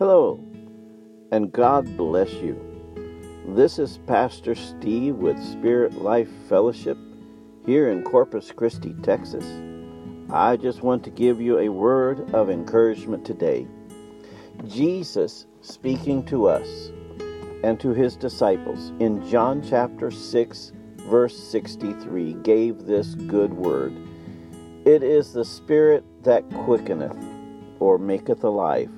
Hello, and God bless you. This is Pastor Steve with Spirit Life Fellowship here in Corpus Christi, Texas. I just want to give you a word of encouragement today. Jesus speaking to us and to his disciples in John chapter 6, verse 63, gave this good word It is the Spirit that quickeneth or maketh alive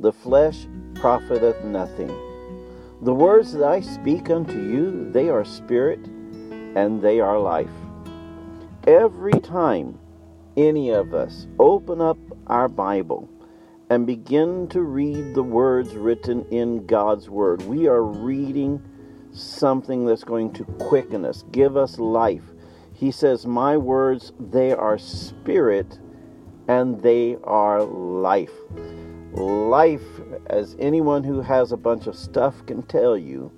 the flesh profiteth nothing. The words that I speak unto you, they are spirit and they are life. Every time any of us open up our Bible and begin to read the words written in God's Word, we are reading something that's going to quicken us, give us life. He says, My words, they are spirit and they are life life, as anyone who has a bunch of stuff can tell you,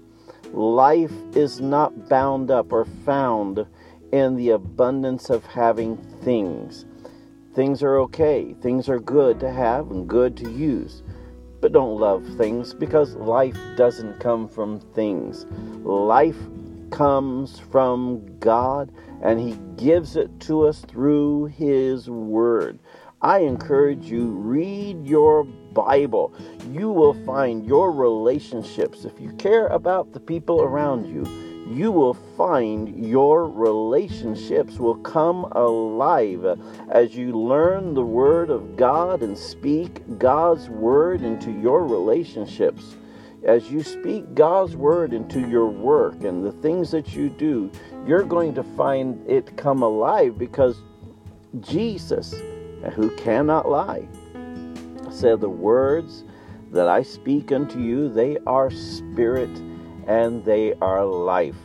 life is not bound up or found in the abundance of having things. Things are okay, things are good to have and good to use. But don't love things because life doesn't come from things. Life comes from God and He gives it to us through His Word. I encourage you, read your Bible. You will find your relationships. If you care about the people around you, you will find your relationships will come alive as you learn the Word of God and speak God's Word into your relationships. As you speak God's Word into your work and the things that you do, you're going to find it come alive because Jesus who cannot lie, said, The words that I speak unto you, they are spirit and they are life.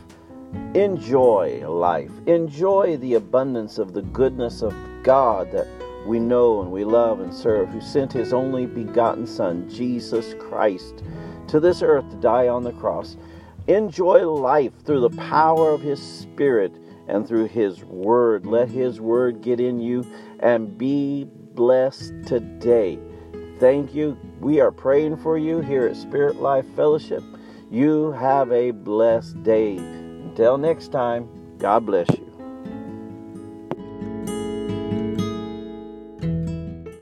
Enjoy life. Enjoy the abundance of the goodness of God that we know and we love and serve, who sent his only begotten Son, Jesus Christ, to this earth to die on the cross. Enjoy life through the power of his Spirit and through His Word. Let His Word get in you and be blessed today. Thank you. We are praying for you here at Spirit Life Fellowship. You have a blessed day. Until next time, God bless you.